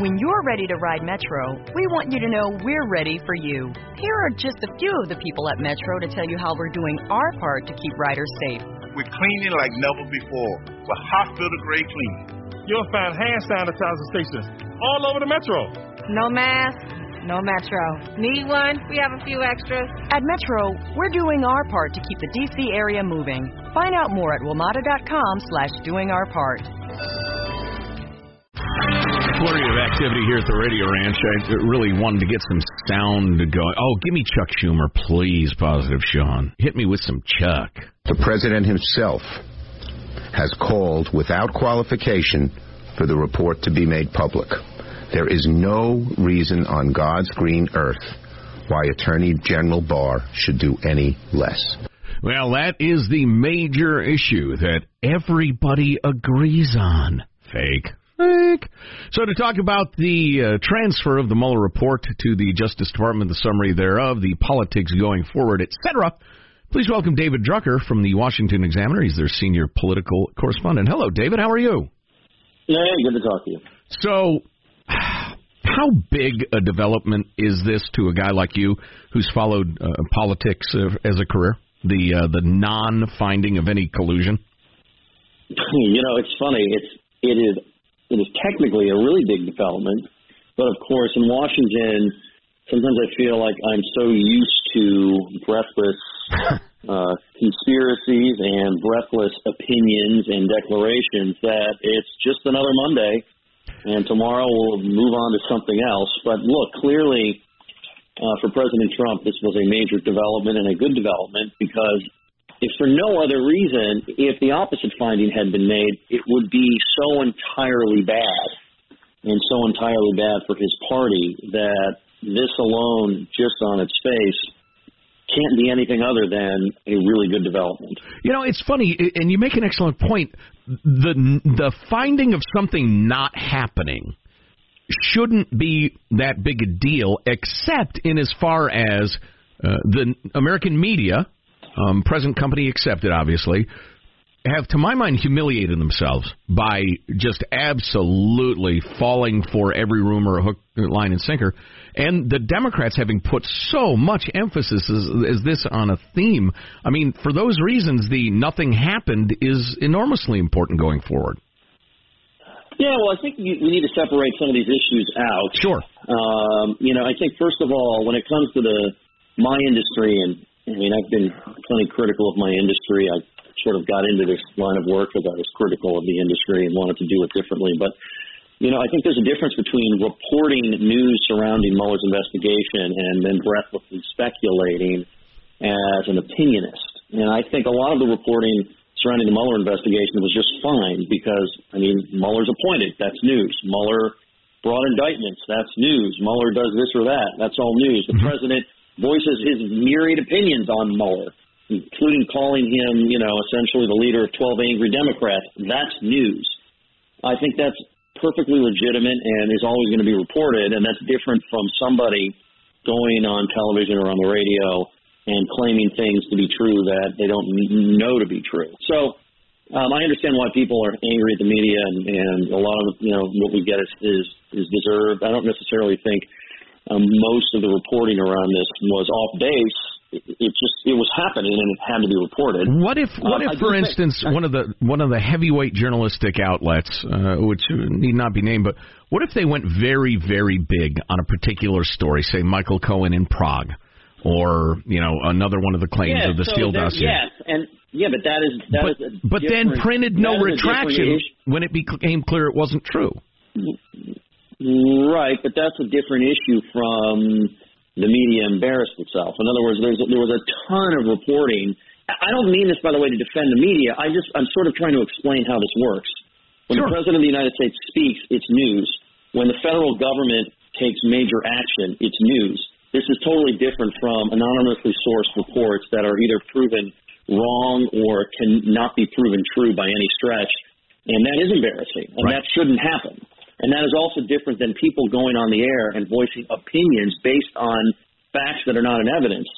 When you're ready to ride Metro, we want you to know we're ready for you. Here are just a few of the people at Metro to tell you how we're doing our part to keep riders safe. We're cleaning like never before with hospital grade cleaning. You'll find hand sanitizer stations all over the Metro. No mask, no Metro. Need one? We have a few extras. At Metro, we're doing our part to keep the DC area moving. Find out more at WMATA.com slash doing our part flurry of activity here at the Radio Ranch. I really wanted to get some sound going. Oh, give me Chuck Schumer, please, Positive Sean. Hit me with some Chuck. The president himself has called without qualification for the report to be made public. There is no reason on God's green earth why Attorney General Barr should do any less. Well, that is the major issue that everybody agrees on. Fake. So, to talk about the uh, transfer of the Mueller report to the Justice Department, the summary thereof, the politics going forward, etc., please welcome David Drucker from the Washington Examiner. He's their senior political correspondent. Hello, David. How are you? Hey, good to talk to you. So, how big a development is this to a guy like you who's followed uh, politics uh, as a career? The uh, the non finding of any collusion. You know, it's funny. It's it is it is technically a really big development. But of course, in Washington, sometimes I feel like I'm so used to breathless uh, conspiracies and breathless opinions and declarations that it's just another Monday, and tomorrow we'll move on to something else. But look, clearly, uh, for President Trump, this was a major development and a good development because if for no other reason, if the opposite finding had been made, it would be so entirely bad and so entirely bad for his party that this alone, just on its face, can't be anything other than a really good development. You know, it's funny, and you make an excellent point. The the finding of something not happening shouldn't be that big a deal, except in as far as uh, the American media um, present company accepted, obviously, have, to my mind, humiliated themselves by just absolutely falling for every rumor, hook, line, and sinker. And the Democrats having put so much emphasis as, as this on a theme. I mean, for those reasons, the nothing happened is enormously important going forward. Yeah, well, I think we need to separate some of these issues out. Sure. Um, you know, I think first of all, when it comes to the my industry and I mean, I've been plenty critical of my industry. I sort of got into this line of work because I was critical of the industry and wanted to do it differently. But you know, I think there's a difference between reporting news surrounding Mueller's investigation and then breathlessly speculating as an opinionist. And I think a lot of the reporting surrounding the Mueller investigation was just fine because, I mean, Mueller's appointed. That's news. Mueller brought indictments. That's news. Mueller does this or that. That's all news. The mm-hmm. president voices his myriad opinions on Mueller, including calling him, you know, essentially the leader of 12 angry Democrats. That's news. I think that's perfectly legitimate and is always going to be reported, and that's different from somebody going on television or on the radio and claiming things to be true that they don't know to be true. So um, I understand why people are angry at the media, and, and a lot of you know what we get is is, is deserved. I don't necessarily think um, most of the reporting around this was off base it just it was happening and it had to be reported. What if what uh, if for instance think, one of the one of the heavyweight journalistic outlets uh, which need not be named but what if they went very very big on a particular story say Michael Cohen in Prague or you know another one of the claims of the so Steele dossier. Yes, and yeah, but that is that but, is but then printed no retraction when it became clear it wasn't true. Right, but that's a different issue from the media embarrassed itself. In other words, there's, there was a ton of reporting. I don't mean this, by the way, to defend the media. I just I'm sort of trying to explain how this works. When sure. the president of the United States speaks, it's news. When the federal government takes major action, it's news. This is totally different from anonymously sourced reports that are either proven wrong or cannot be proven true by any stretch. And that is embarrassing, and right. that shouldn't happen. And that is also different than people going on the air and voicing opinions based on facts that are not in evidence.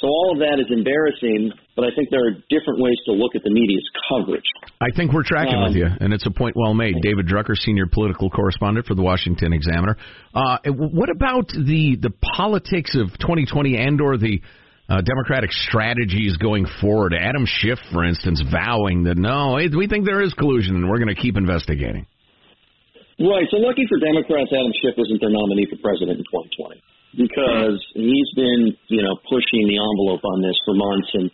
So all of that is embarrassing, but I think there are different ways to look at the media's coverage. I think we're tracking um, with you, and it's a point well made. David Drucker, senior political correspondent for the Washington Examiner. Uh, what about the the politics of 2020 and/or the uh, Democratic strategies going forward? Adam Schiff, for instance, vowing that no, we think there is collusion, and we're going to keep investigating. Right. So lucky for Democrats, Adam Schiff isn't their nominee for president in 2020 because he's been, you know, pushing the envelope on this for months and,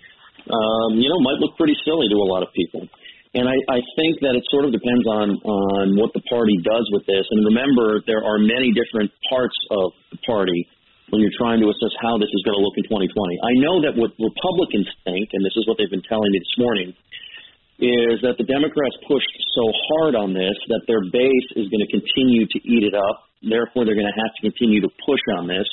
um, you know, might look pretty silly to a lot of people. And I, I think that it sort of depends on on what the party does with this. And remember, there are many different parts of the party when you're trying to assess how this is going to look in 2020. I know that what Republicans think, and this is what they've been telling me this morning, is that the Democrats pushed so hard on this that their base is going to continue to eat it up. Therefore, they're going to have to continue to push on this.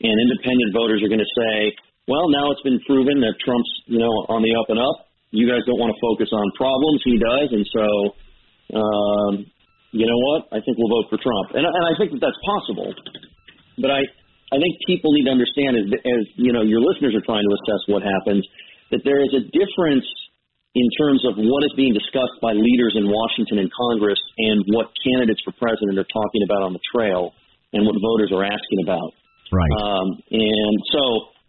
And independent voters are going to say, well, now it's been proven that Trump's, you know, on the up and up. You guys don't want to focus on problems. He does. And so, um, you know what? I think we'll vote for Trump. And, and I think that that's possible. But I, I think people need to understand, as, as you know, your listeners are trying to assess what happens, that there is a difference – in terms of what is being discussed by leaders in Washington and Congress and what candidates for president are talking about on the trail and what voters are asking about. Right. Um, and so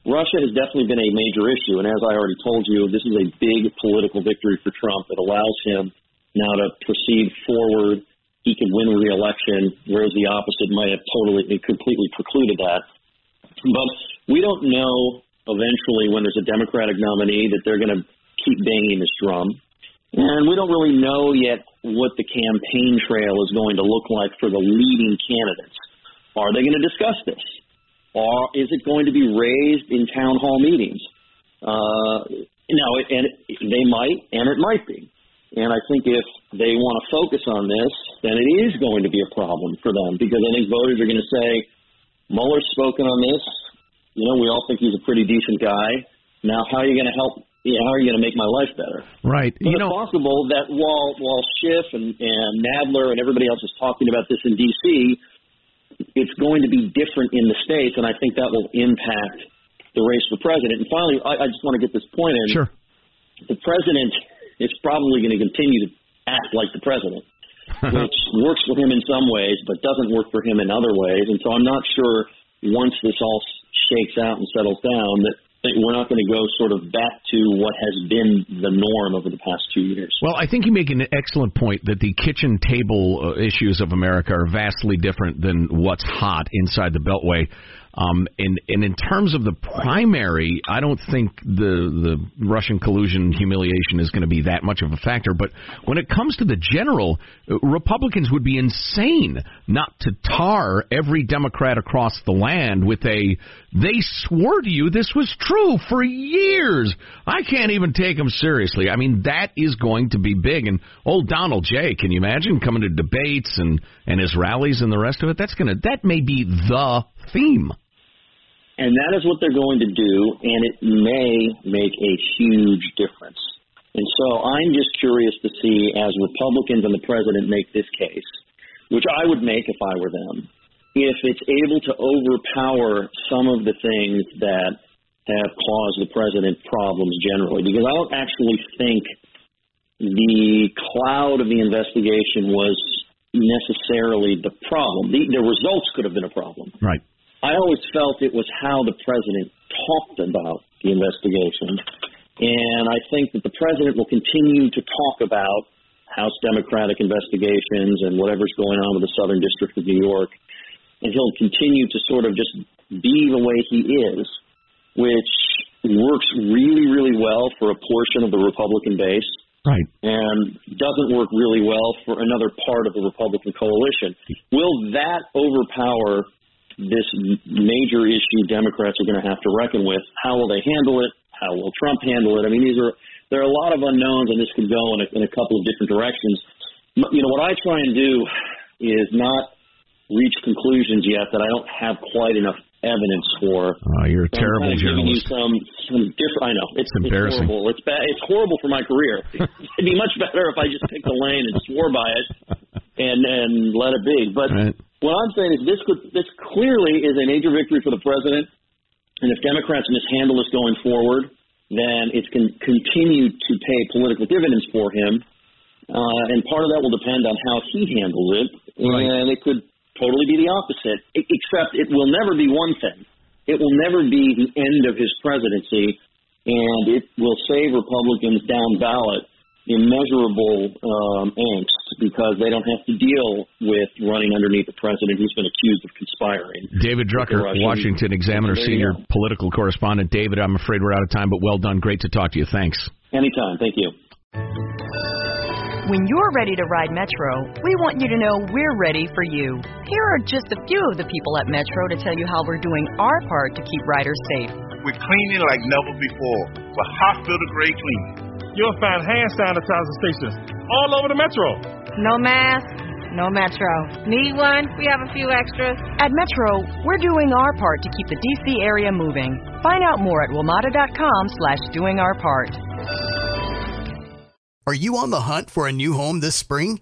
Russia has definitely been a major issue. And as I already told you, this is a big political victory for Trump that allows him now to proceed forward. He can win re-election, whereas the opposite might have totally, and completely precluded that. But we don't know eventually when there's a Democratic nominee that they're going to keep banging this drum. And we don't really know yet what the campaign trail is going to look like for the leading candidates. Are they going to discuss this? Or is it going to be raised in town hall meetings? Uh, no, and they might, and it might be. And I think if they want to focus on this, then it is going to be a problem for them because I think voters are going to say, Mueller's spoken on this. You know, we all think he's a pretty decent guy. Now, how are you going to help yeah, how are you going to make my life better? Right. But you it's know, possible that while while Schiff and, and Nadler and everybody else is talking about this in D.C., it's going to be different in the states, and I think that will impact the race for president. And finally, I, I just want to get this point in. Sure. The president is probably going to continue to act like the president, which works for him in some ways, but doesn't work for him in other ways. And so I'm not sure once this all shakes out and settles down that we're not going to go sort of back to what has been the norm over the past two years. Well, I think you make an excellent point that the kitchen table uh, issues of America are vastly different than what's hot inside the Beltway. Um, and and in terms of the primary, I don't think the the Russian collusion humiliation is going to be that much of a factor. But when it comes to the general, uh, Republicans would be insane not to tar every Democrat across the land with a they swore to you this was true for years. I can't even take them seriously. I mean, that is going to be big. And old Donald J. Can you imagine coming to debates and and his rallies and the rest of it? That's gonna that may be the theme and that is what they're going to do, and it may make a huge difference. And so I'm just curious to see, as Republicans and the president make this case, which I would make if I were them, if it's able to overpower some of the things that have caused the president problems generally. Because I don't actually think the cloud of the investigation was necessarily the problem. The, the results could have been a problem. Right. I always felt it was how the president talked about the investigation. And I think that the president will continue to talk about House Democratic investigations and whatever's going on with the Southern District of New York. And he'll continue to sort of just be the way he is, which works really, really well for a portion of the Republican base. Right. And doesn't work really well for another part of the Republican coalition. Will that overpower this major issue Democrats are going to have to reckon with. How will they handle it? How will Trump handle it? I mean, these are there are a lot of unknowns, and this could go in a, in a couple of different directions. You know, what I try and do is not reach conclusions yet that I don't have quite enough evidence for. Oh, you're a so terrible I'm journalist. You some some different. I know it's, it's embarrassing. It's horrible. It's bad. It's horrible for my career. It'd be much better if I just picked a lane and swore by it and and let it be. But right. What I'm saying is this could this clearly is a major victory for the president, and if Democrats mishandle this going forward, then it's can continue to pay political dividends for him, uh, and part of that will depend on how he handles it, right. and it could totally be the opposite. Except it will never be one thing. It will never be the end of his presidency, and it will save Republicans down ballot immeasurable um, angst because they don't have to deal with running underneath a president who's been accused of conspiring. David Drucker, Washington Examiner senior political correspondent. David, I'm afraid we're out of time, but well done. Great to talk to you. Thanks. Anytime. Thank you. When you're ready to ride Metro, we want you to know we're ready for you. Here are just a few of the people at Metro to tell you how we're doing our part to keep riders safe. We're cleaning like never before with hospital grade cleaning. You'll find hand sanitizer stations all over the Metro. No mask, no Metro. Need one? We have a few extras. At Metro, we're doing our part to keep the DC area moving. Find out more at WMATA.com slash doing our part. Are you on the hunt for a new home this spring,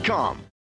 Indeed.com.